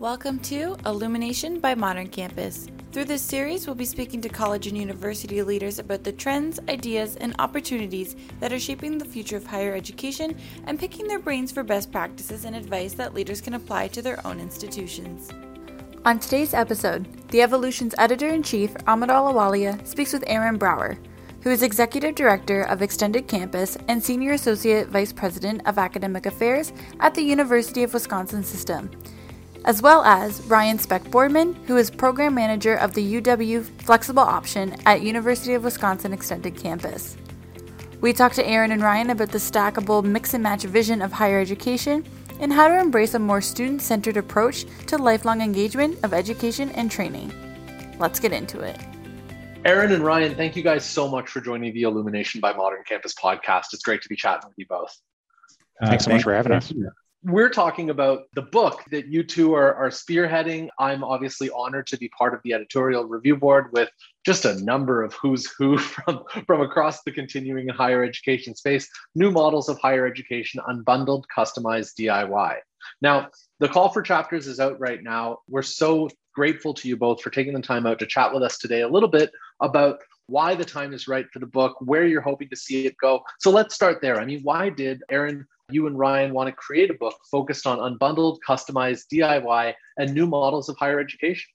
Welcome to Illumination by Modern Campus. Through this series, we'll be speaking to college and university leaders about the trends, ideas, and opportunities that are shaping the future of higher education and picking their brains for best practices and advice that leaders can apply to their own institutions. On today's episode, the EvoLLLution's editor in chief, Amrit Ahluwalia, speaks with Aaron Brower, who is Executive Director of Extended Campus and Senior Associate Vice President of Academic Affairs at the University of Wisconsin System as well as Ryan Specht-Boardman, who is Program Manager of the UW Flexible Option at University of Wisconsin Extended Campus. We talked to Aaron and Ryan about the stackable mix and match vision of higher education and how to embrace a more student centered approach to lifelong engagement of education and training. Let's get into it. Aaron and Ryan, thank you guys so much for joining the Illumination by Modern Campus podcast. It's great to be chatting with you both. Uh, Thanks so much for having us we're talking about the book that you two are, are spearheading. I'm obviously honored to be part of the editorial review board with just a number of who's who from, from across the continuing higher education space, new models of higher education, unbundled, customized DIY. Now, the call for chapters is out right now. We're so grateful to you both for taking the time out to chat with us today a little bit about why the time is right for the book, where you're hoping to see it go. So let's start there. I mean, why did Aaron you and Ryan want to create a book focused on unbundled, customized DIY, and new models of higher education.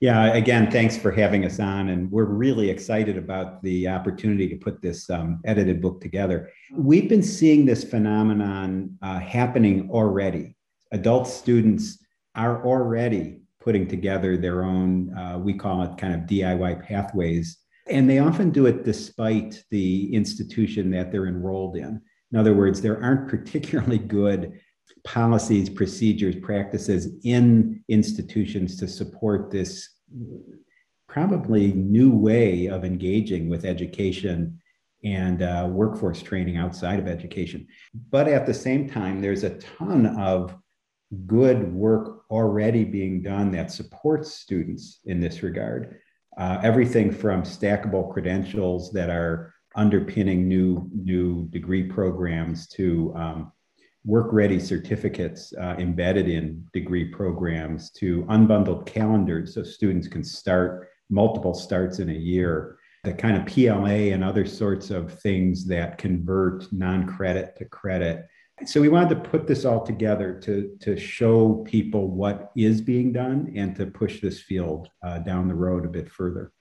Yeah, again, thanks for having us on. And we're really excited about the opportunity to put this um, edited book together. We've been seeing this phenomenon uh, happening already. Adult students are already putting together their own, uh, we call it kind of DIY pathways. And they often do it despite the institution that they're enrolled in. In other words, there aren't particularly good policies, procedures, practices in institutions to support this probably new way of engaging with education and uh, workforce training outside of education. But at the same time, there's a ton of good work already being done that supports students in this regard. Uh, everything from stackable credentials that are underpinning new new degree programs to um, work ready certificates uh, embedded in degree programs to unbundled calendars so students can start multiple starts in a year. The kind of PLA and other sorts of things that convert non-credit to credit so we wanted to put this all together to to show people what is being done and to push this field uh, down the road a bit further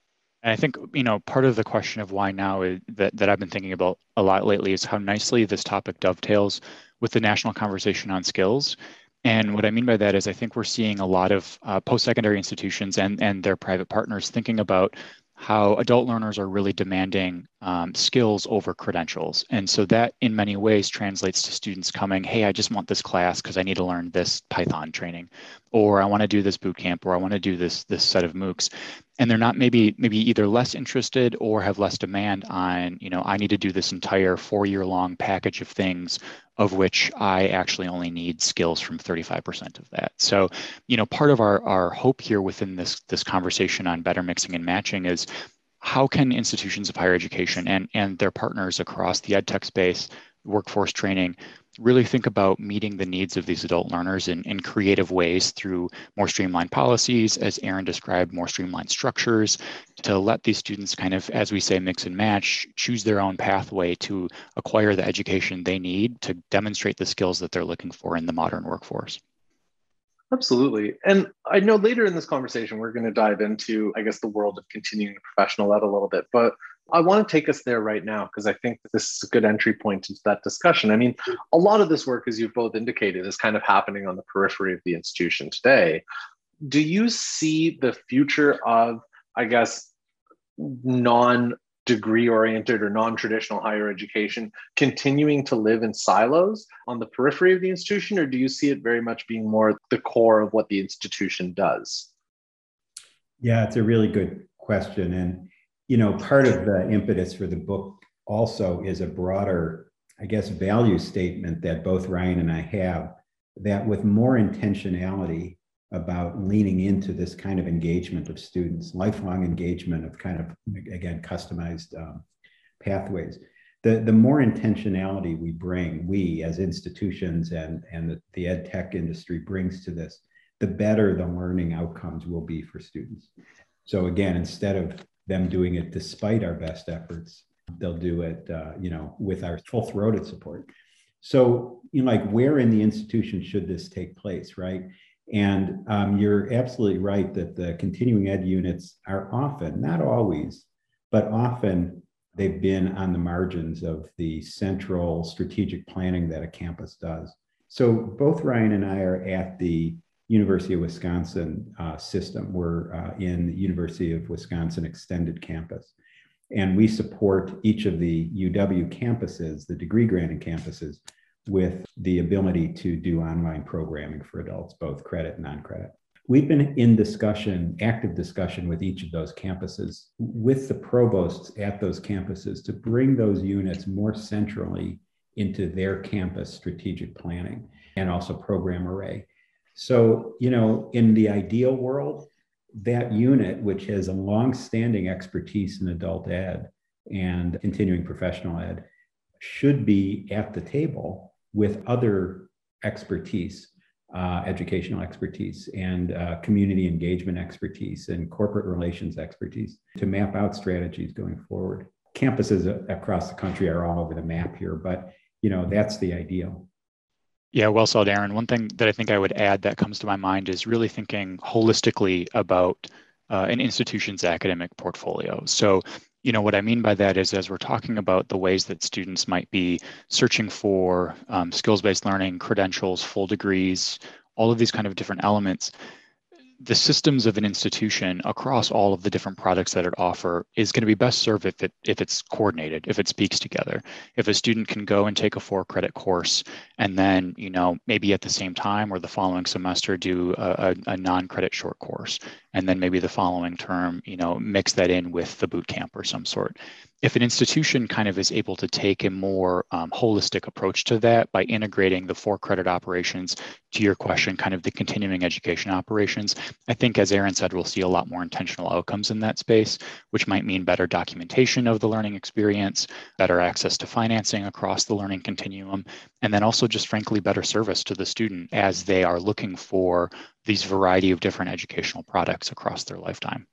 and I think, you know, part of the question of why now is, that, that I've been thinking about a lot lately is how nicely this topic dovetails with the national conversation on skills. And what I mean by that is I think we're seeing a lot of uh, post-secondary institutions and, and their private partners thinking about how adult learners are really demanding um, skills over credentials. And so that in many ways translates to students coming, hey, I just want this class because I need to learn this Python training, or I want to do this boot camp, or I want to do this, this set of MOOCs. And they're not maybe maybe either less interested or have less demand on, you know, I need to do this entire four-year long package of things of which I actually only need skills from 35% of that. So, you know, part of our, our hope here within this, this conversation on better mixing and matching is how can institutions of higher education and, and their partners across the edtech space, workforce training, really think about meeting the needs of these adult learners in, in creative ways through more streamlined policies, as Aaron described, more streamlined structures, to let these students kind of, as we say, mix and match, choose their own pathway to acquire the education they need to demonstrate the skills that they're looking for in the modern workforce. Absolutely. And I know later in this conversation, we're going to dive into, I guess, the world of continuing professional ed a little bit. But I want to take us there right now because I think this is a good entry point into that discussion. I mean, a lot of this work, as you've both indicated, is kind of happening on the periphery of the institution today. Do you see the future of, I guess, non degree oriented or non traditional higher education continuing to live in silos on the periphery of the institution, or do you see it very much being more the core of what the institution does? Yeah, it's a really good question. And you know, part of the impetus for the book also is a broader, I guess, value statement that both Ryan and I have that with more intentionality about leaning into this kind of engagement of students, lifelong engagement of kind of, again, customized um, pathways. The, the more intentionality we bring, we as institutions and, and the, the ed tech industry brings to this, the better the learning outcomes will be for students. So again, instead of them doing it despite our best efforts, they'll do it, uh, you know, with our full-throated support. So, you know, like where in the institution should this take place, right? And um, you're absolutely right that the continuing ed units are often, not always, but often they've been on the margins of the central strategic planning that a campus does. So both Ryan and I are at the University of Wisconsin uh, system. We're uh, in the University of Wisconsin Extended Campus. And we support each of the UW campuses, the degree granting campuses, with the ability to do online programming for adults, both credit and non credit. We've been in discussion, active discussion with each of those campuses, with the provosts at those campuses to bring those units more centrally into their campus strategic planning and also program array. So, you know, in the ideal world, that unit, which has a long-standing expertise in adult ed and continuing professional ed, should be at the table with other expertise, uh, educational expertise, and uh, community engagement expertise, and corporate relations expertise to map out strategies going forward. Campuses across the country are all over the map here, but you know that's the ideal. Yeah, well said, Aaron. One thing that I think I would add that comes to my mind is really thinking holistically about uh, an institution's academic portfolio. So, you know, what I mean by that is as we're talking about the ways that students might be searching for um, skills-based learning, credentials, full degrees, all of these kind of different elements, the systems of an institution across all of the different products that it offer is going to be best served if it if it's coordinated if it speaks together. If a student can go and take a four credit course and then you know maybe at the same time or the following semester do a, a, a non-credit short course and then maybe the following term you know mix that in with the boot camp or some sort. If an institution kind of is able to take a more um, holistic approach to that by integrating the for credit operations to your question, kind of the continuing education operations, I think, as Aaron said, we'll see a lot more intentional outcomes in that space, which might mean better documentation of the learning experience, better access to financing across the learning continuum, and then also just frankly better service to the student as they are looking for these variety of different educational products across their lifetime.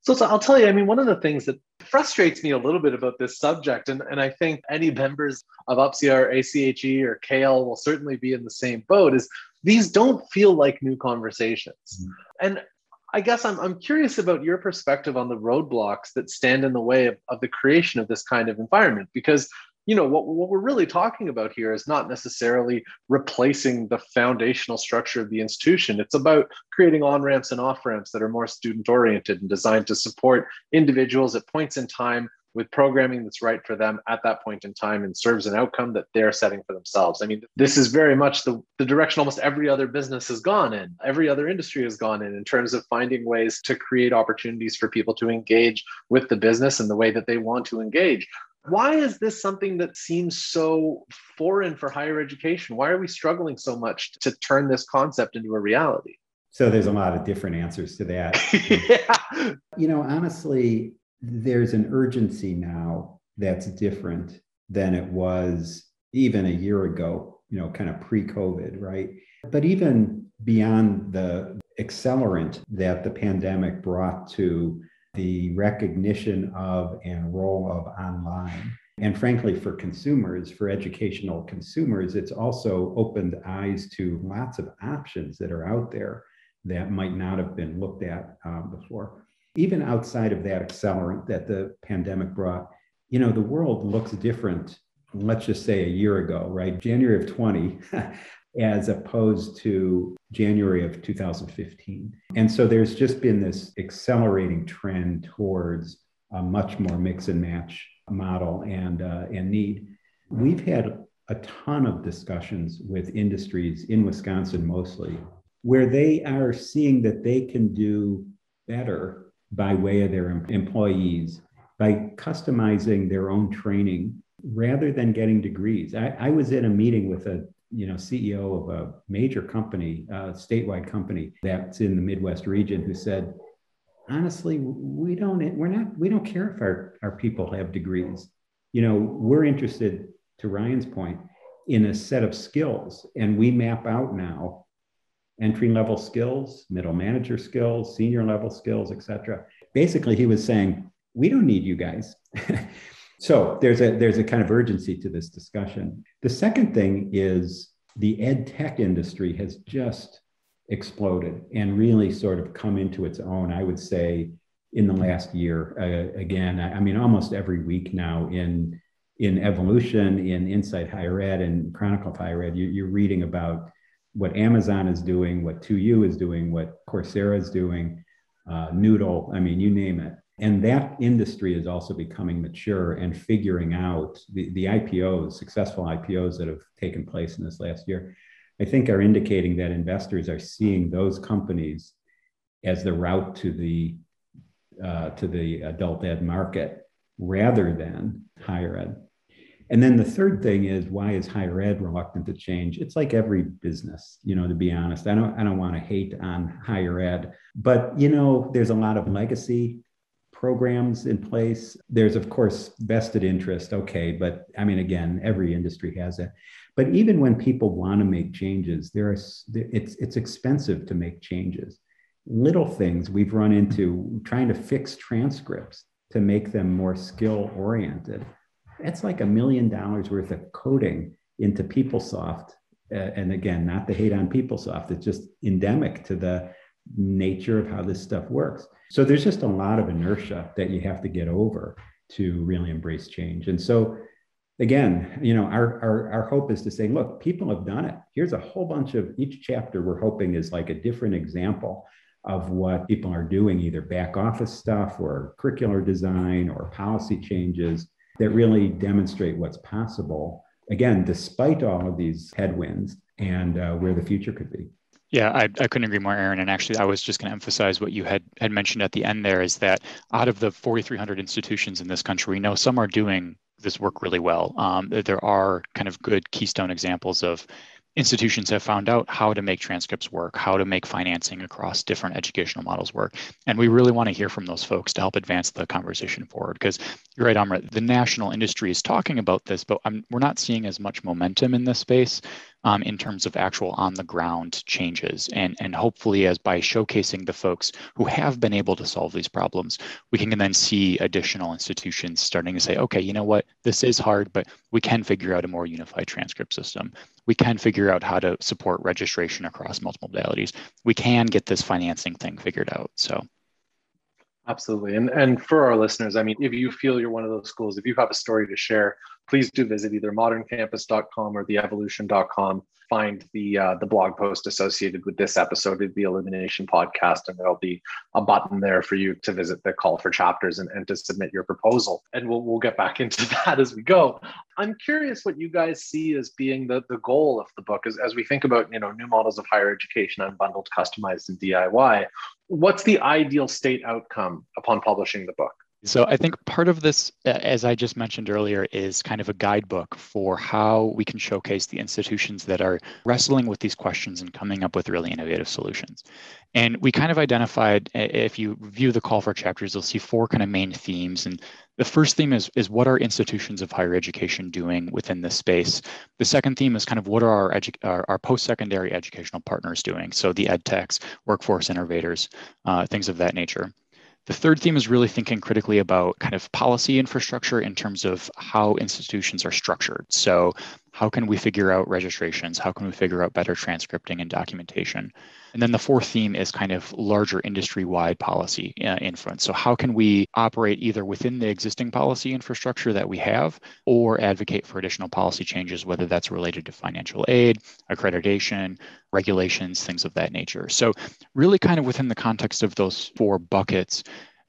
So, so, I'll tell you, I mean, one of the things that frustrates me a little bit about this subject, and, and I think any members of UPCEA or ACHE or CAEL will certainly be in the same boat, is these don't feel like new conversations. Mm-hmm. And I guess I'm, I'm curious about your perspective on the roadblocks that stand in the way of, of the creation of this kind of environment, because you know what, what we're really talking about here is not necessarily replacing the foundational structure of the institution it's about creating on ramps and off ramps that are more student oriented and designed to support individuals at points in time with programming that's right for them at that point in time and serves an outcome that they're setting for themselves. I mean, this is very much the, the direction almost every other business has gone in, every other industry has gone in, in terms of finding ways to create opportunities for people to engage with the business in the way that they want to engage. Why is this something that seems so foreign for higher education? Why are we struggling so much to turn this concept into a reality? So there's a lot of different answers to that. yeah. You know, honestly, there's an urgency now that's different than it was even a year ago, you know, kind of pre COVID, right? But even beyond the accelerant that the pandemic brought to the recognition of and role of online. And frankly, for consumers, for educational consumers, it's also opened eyes to lots of options that are out there that might not have been looked at um, before. Even outside of that accelerant that the pandemic brought, you know, the world looks different, let's just say a year ago, right? January of 20, as opposed to January of 2015. And so there's just been this accelerating trend towards a much more mix and match model and, uh, and need. We've had a ton of discussions with industries in Wisconsin mostly, where they are seeing that they can do better by way of their employees by customizing their own training rather than getting degrees. I, I was in a meeting with a you know CEO of a major company, uh, statewide company that's in the Midwest region, who said, honestly, we don't we're not we don't care if our, our people have degrees. You know, we're interested, to Ryan's point, in a set of skills, and we map out now entry level skills, middle manager skills, senior level skills, etc. Basically, he was saying, we don't need you guys. so there's a there's a kind of urgency to this discussion. The second thing is the ed tech industry has just exploded and really sort of come into its own. I would say in the last year. Uh, again, I, I, mean, almost every week now in in EvoLLLution, in Inside Higher Ed, and Chronicle of Higher Ed, you, you're reading about what Amazon is doing, what 2U is doing, what Coursera is doing, uh, Noodle. I mean, you name it. And that industry is also becoming mature and figuring out the, the IPOs, successful IPOs that have taken place in this last year, I think are indicating that investors are seeing those companies as the route to the uh, to the adult ed market rather than higher ed. And then the third thing is why is higher ed reluctant to change? It's like every business, you know, to be honest. I don't I don't want to hate on higher ed, but you know, there's a lot of legacy programs in place. There's of course vested interest, okay, but I mean again, every industry has it. But even when people want to make changes, there is it's it's expensive to make changes little things we've run into trying to fix transcripts to make them more skill oriented. That's like a million dollars worth of coding into PeopleSoft. And again, not to hate on PeopleSoft, it's just endemic to the nature of how this stuff works. So there's just a lot of inertia that you have to get over to really embrace change. And so again, you know, our, our, our hope is to say, look, people have done it. Here's a whole bunch of each chapter we're hoping is like a different example of what people are doing, either back office stuff or curricular design or policy changes that really demonstrate what's possible. Again, despite all of these headwinds and uh, where the future could be. Yeah, I, I couldn't agree more, Aaron. And actually, I was just going to emphasize what you had had mentioned at the end there is that out of the 4,300 institutions in this country, we know some are doing this work really well. Um, there are kind of good keystone examples of institutions have found out how to make transcripts work, how to make financing across different educational models work. And we really want to hear from those folks to help advance the conversation forward. Because you're right, Amrit, the national industry is talking about this, but I'm, we're not seeing as much momentum in this space um, in terms of actual on the ground changes. And, and hopefully, as by showcasing the folks who have been able to solve these problems, we can then see additional institutions starting to say, okay, you know what, this is hard, but we can figure out a more unified transcript system. We can figure out how to support registration across multiple modalities. We can get this financing thing figured out. So Absolutely. And and for our listeners, I mean, if you feel you're one of those schools, if you have a story to share, please do visit either moderncampus.com or theevolution.com find the uh, the blog post associated with this episode of the Illumination podcast, and there'll be a button there for you to visit the call for chapters and, and to submit your proposal. And we'll we'll get back into that as we go. I'm curious what you guys see as being the, the goal of the book as, as we think about you know new models of higher education unbundled, customized, and DIY. What's the ideal state outcome upon publishing the book? So I think part of this, as I just mentioned earlier, is kind of a guidebook for how we can showcase the institutions that are wrestling with these questions and coming up with really innovative solutions. And we kind of identified, if you view the call for chapters, you'll see four kind of main themes. And the first theme is, is what are institutions of higher education doing within this space? The second theme is kind of what are our, edu- our, our post-secondary educational partners doing? So the ed techs, workforce innovators, uh, things of that nature. The third theme is really thinking critically about kind of policy infrastructure in terms of how institutions are structured. So, how can we figure out registrations? How can we figure out better transcripting and documentation? And then the fourth theme is kind of larger industry wide policy uh, influence. So, how can we operate either within the existing policy infrastructure that we have or advocate for additional policy changes, whether that's related to financial aid, accreditation, regulations, things of that nature? So, really, kind of within the context of those four buckets,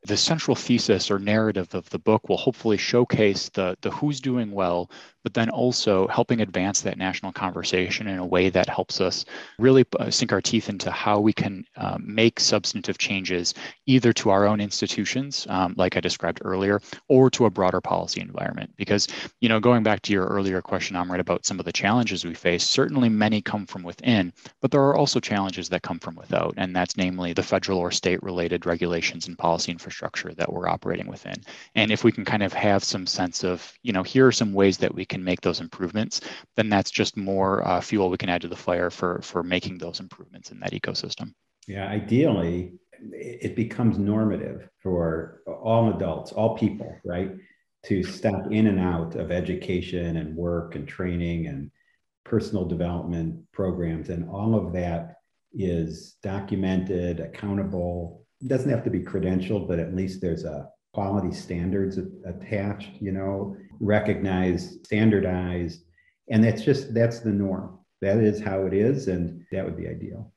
the central thesis or narrative of the book will hopefully showcase the, the who's doing well, but then also helping advance that national conversation in a way that helps us really uh, sink our teeth into how we can uh, make substantive changes either to our own institutions, um, like I described earlier, or to a broader policy environment. Because, you know, going back to your earlier question, Amrit, about some of the challenges we face, certainly many come from within, but there are also challenges that come from without, and that's namely the federal or state related regulations and policy infrastructure that we're operating within. And if we can kind of have some sense of, you know, here are some ways that we can can make those improvements, then that's just more uh, fuel we can add to the fire for for making those improvements in that ecosystem. Yeah, ideally, it becomes normative for all adults, all people, right? To step in and out of education and work and training and personal development programs. And all of that is documented, accountable. It doesn't have to be credentialed, but at least there's a quality standards attached, you know, recognized, standardized. And that's just, that's the norm. That is how it is. And that would be ideal.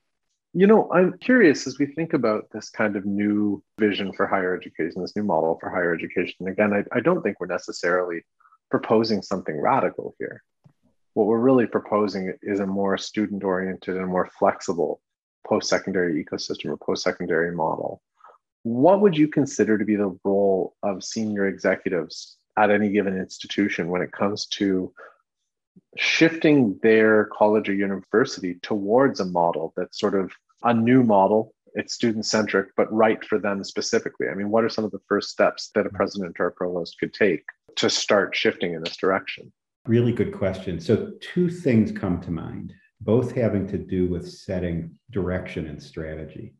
You know, I'm curious as we think about this kind of new vision for higher education, this new model for higher education. Again, I, I don't think we're necessarily proposing something radical here. What we're really proposing is a more student oriented and more flexible post secondary ecosystem or post secondary model. What would you consider to be the role of senior executives at any given institution when it comes to shifting their college or university towards a model that's sort of a new model. It's student centric, but right for them specifically. I mean, what are some of the first steps that a president or a provost could take to start shifting in this direction? Really good question. So, two things come to mind, both having to do with setting direction and strategy.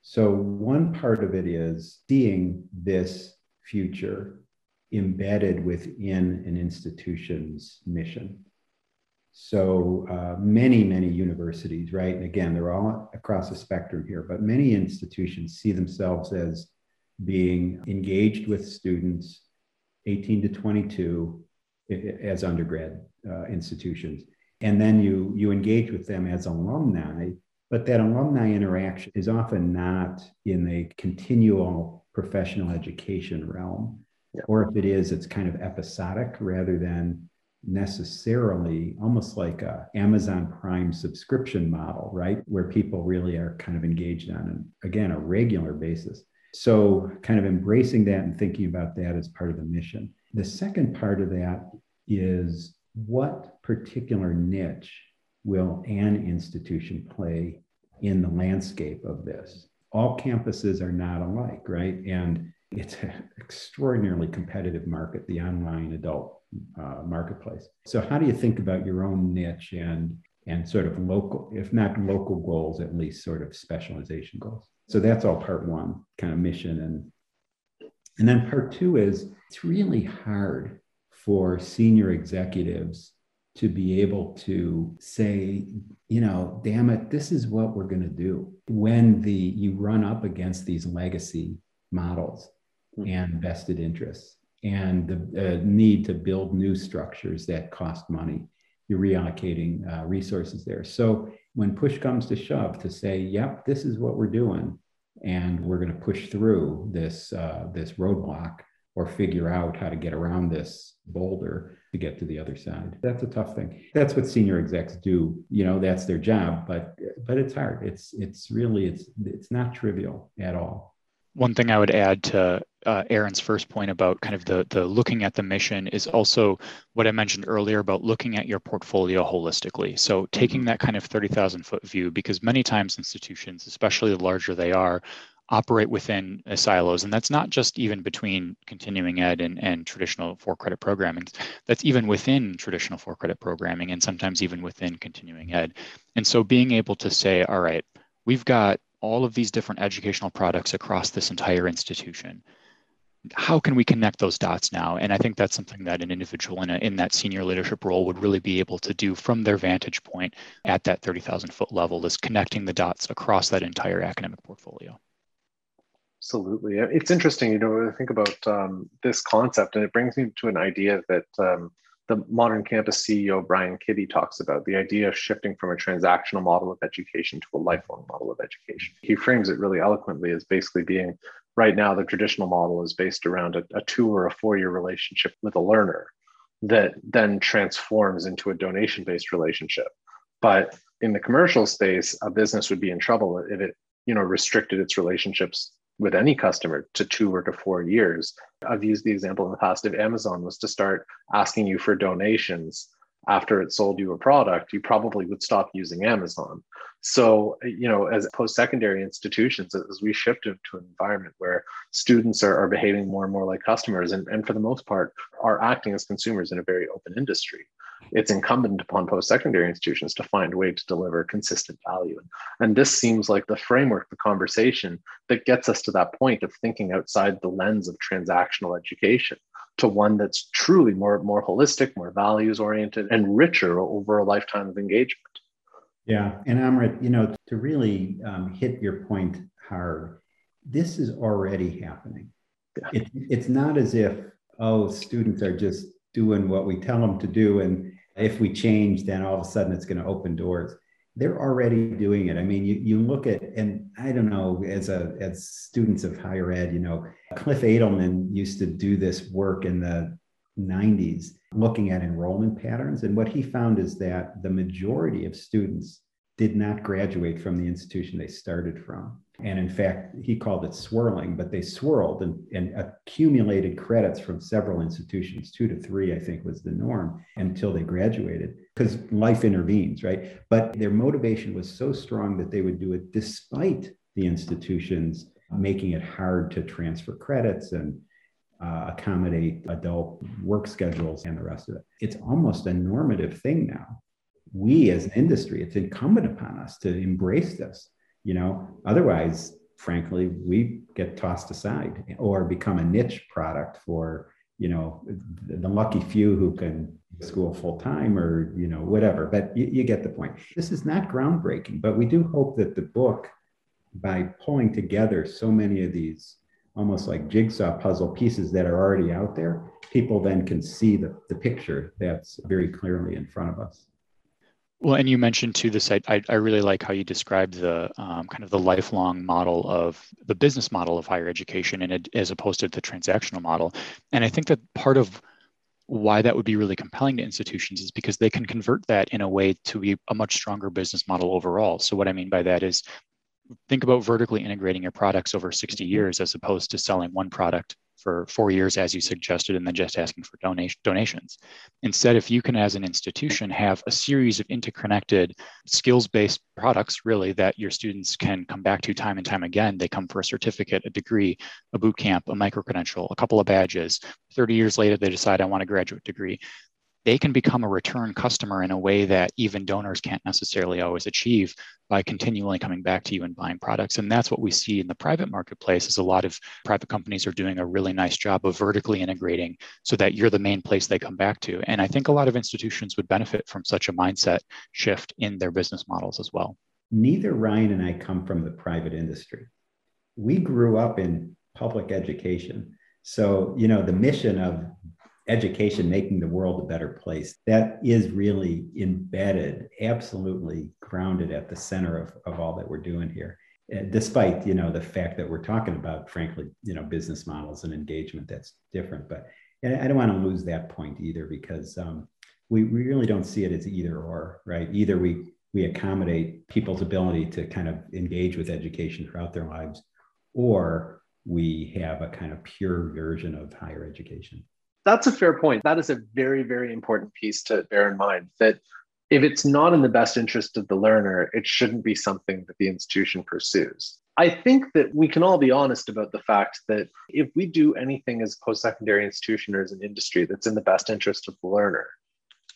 So, one part of it is seeing this future embedded within an institution's mission. So uh, many, many universities, right? And again, they're all across the spectrum here, but many institutions see themselves as being engaged with students 18 to 22 as undergrad uh, institutions. And then you, you engage with them as alumni, but that alumni interaction is often not in the continual professional education realm. Yeah. Or if it is, it's kind of episodic rather than necessarily almost like a Amazon Prime subscription model, right? Where people really are kind of engaged on an, again a regular basis. So kind of embracing that and thinking about that as part of the mission. The second part of that is what particular niche will an institution play in the landscape of this? All campuses are not alike, right? And it's an extraordinarily competitive market, the online adult uh, marketplace. So, how do you think about your own niche and and sort of local, if not local goals, at least sort of specialization goals? So that's all part one, kind of mission and and then part two is it's really hard for senior executives to be able to say, you know, damn it, this is what we're going to do when the you run up against these legacy models. And vested interests and the uh, need to build new structures that cost money. You're reallocating uh, resources there. So when push comes to shove, to say, "Yep, this is what we're doing," and we're going to push through this uh, this roadblock or figure out how to get around this boulder to get to the other side. That's a tough thing. That's what senior execs do. You know, that's their job, but but it's hard. It's it's really it's it's not trivial at all one thing I would add to uh, Aaron's first point about kind of the the looking at the mission is also what I mentioned earlier about looking at your portfolio holistically. So taking mm-hmm. that kind of 30,000 foot view, because many times institutions, especially the larger they are, operate within silos. And that's not just even between continuing ed and, and traditional for credit programming. That's even within traditional for credit programming and sometimes even within continuing ed. And so being able to say, all right, we've got all of these different educational products across this entire institution how can we connect those dots now? And i think that's something that an individual in, a, in that senior leadership role would really be able to do from their vantage point at that 30000 foot level is connecting the dots across that entire academic portfolio. Absolutely. It's interesting you know i think about um, this concept and it brings me to an idea that um, the modern campus CEO Brian Kibby, talks about the idea of shifting from a transactional model of education to a lifelong model of education. He frames it really eloquently as basically being right now the traditional model is based around a, a two or a four year relationship with a learner that then transforms into a donation based relationship. But in the commercial space, a business would be in trouble if it you know restricted its relationships with any customer to two or to four years. I've used the example in the past if Amazon was to start asking you for donations after it sold you a product, you probably would stop using Amazon. So, you know, as post secondary institutions, as we shift into an environment where students are, are behaving more and more like customers, and, and for the most part, are acting as consumers in a very open industry, it's incumbent upon post secondary institutions to find a way to deliver consistent value. And this seems like the framework, the conversation that gets us to that point of thinking outside the lens of transactional education to one that's truly more, more holistic, more values oriented, and richer over a lifetime of engagement. Yeah. And Amrit, you know, to really um, hit your point hard, this is already happening. Yeah. It, it's not as if, oh, students are just doing what we tell them to do. And if we change, then all of a sudden it's going to open doors. They're already doing it. I mean, you, you look at, and I don't know, as a as students of higher ed, you know, Cliff Adelman used to do this work in the 90s looking at enrollment patterns. And what he found is that the majority of students did not graduate from the institution they started from. And in fact, he called it swirling, but they swirled and, and, accumulated credits from several institutions, two to three, I think was the norm until they graduated, because life intervenes, right? But their motivation was so strong that they would do it despite the institutions making it hard to transfer credits and uh, accommodate adult work schedules and the rest of it. It's almost a normative thing now. We as an industry, it's incumbent upon us to embrace this you know otherwise frankly we get tossed aside or become a niche product for you know the lucky few who can school full time or you know whatever but you, you, get the point. This is not groundbreaking but we do hope that the book by pulling together so many of these almost like jigsaw puzzle pieces that are already out there people then can see the, the picture that's very clearly in front of us well, and you mentioned too this. I, I really like how you described the um, kind of the lifelong model of the business model of higher education, and it, as opposed to the transactional model. And I think that part of why that would be really compelling to institutions is because they can convert that in a way to be a much stronger business model overall. So what I mean by that is think about vertically integrating your products over 60 years as opposed to selling one product for four years, as you suggested, and then just asking for donation, donations. Instead, if you can, as an institution, have a series of interconnected skills based products, really, that your students can come back to time and time again, they come for a certificate, a degree, a boot camp, a micro credential, a couple of badges. 30 years later, they decide, I want a graduate degree they can become a return customer in a way that even donors can't necessarily always achieve by continually coming back to you and buying products. And that's what we see in the private marketplace is a lot of private companies are doing a really nice job of vertically integrating so that you're the main place they come back to. And i think a lot of institutions would benefit from such a mindset shift in their business models as well. Neither ryan and i come from the private industry. We grew up in public education. So you know the mission of education making the world a better place that is really embedded absolutely grounded at the center of, of all that we're doing here. Despite you know the fact that we're talking about frankly you know business models and engagement that's different but i don't want to lose that point either because um, we, we really don't see it as either or right? Either we we accommodate people's ability to kind of engage with education throughout their lives or we have a kind of pure version of higher education that's a fair point. That is a very, very important piece to bear in mind that if it's not in the best interest of the learner, it shouldn't be something that the institution pursues. I think that we can all be honest about the fact that if we do anything as a post secondary institution or as an industry that's in the best interest of the learner,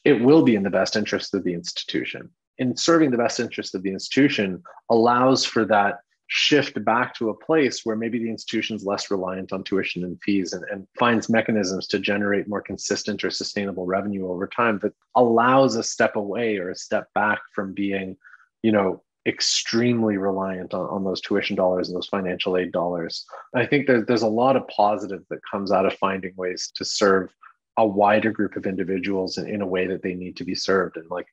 it will be in the best interest of the institution. And serving the best interest of the institution allows for that shift back to a place where maybe the institution is less reliant on tuition and fees and, and finds mechanisms to generate more consistent or sustainable revenue over time that allows a step away or a step back from being, you know, extremely reliant on, on those tuition dollars and those financial aid dollars. I think there, there's a lot of positive that comes out of finding ways to serve a wider group of individuals in, in a way that they need to be served. And like,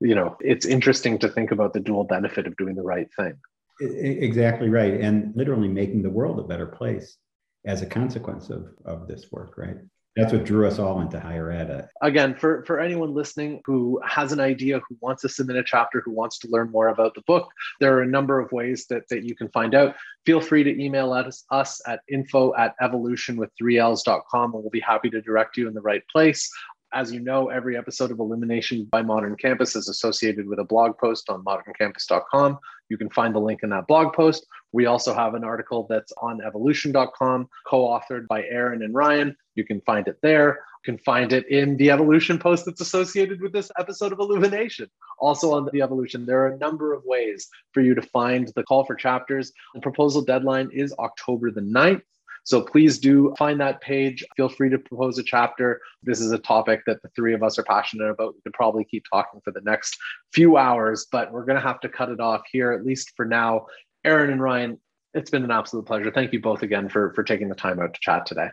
you know, it's interesting to think about the dual benefit of doing the right thing. Exactly right. And literally making the world a better place as a consequence of, of this work, right? That's what drew us all into higher ed. Uh, Again, for, for anyone listening who has an idea, who wants to submit a chapter, who wants to learn more about the book, there are a number of ways that, that you can find out. Feel free to email us, us at info at evolution with 3ls.com and we'll be happy to direct you in the right place. As you know, every episode of Illumination by Modern Campus is associated with a blog post on moderncampus.com. You can find the link in that blog post. We also have an article that's on evolution.com, co authored by Aaron and Ryan. You can find it there. You can find it in the EvoLLLution post that's associated with this episode of Illumination. Also on the EvoLLLution, there are a number of ways for you to find the call for chapters. The proposal deadline is October the 9th. So please do find that page. Feel free to propose a chapter. This is a topic that the three of us are passionate about. We could probably keep talking for the next few hours, but we're going to have to cut it off here, at least for now. Aaron and Ryan, it's been an absolute pleasure. Thank you both again for, for taking the time out to chat today.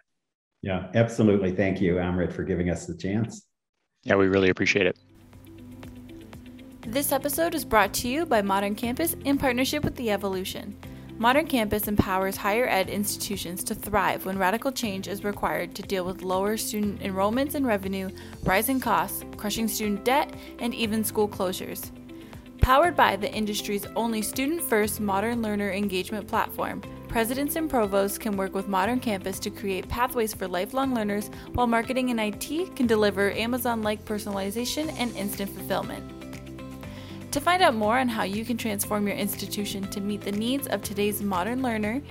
Yeah, absolutely. Thank you, Amrit, for giving us the chance. Yeah, we really appreciate it. This episode is brought to you by Modern Campus in partnership with The EvoLLLution. Modern Campus empowers higher ed institutions to thrive when radical change is required to deal with lower student enrollments and revenue, rising costs, crushing student debt, and even school closures. Powered by the industry's only student first modern learner engagement platform, presidents and provosts can work with Modern Campus to create pathways for lifelong learners, while marketing and IT can deliver Amazon like personalization and instant fulfillment. To find out more on how you can transform your institution to meet the needs of today's modern learner,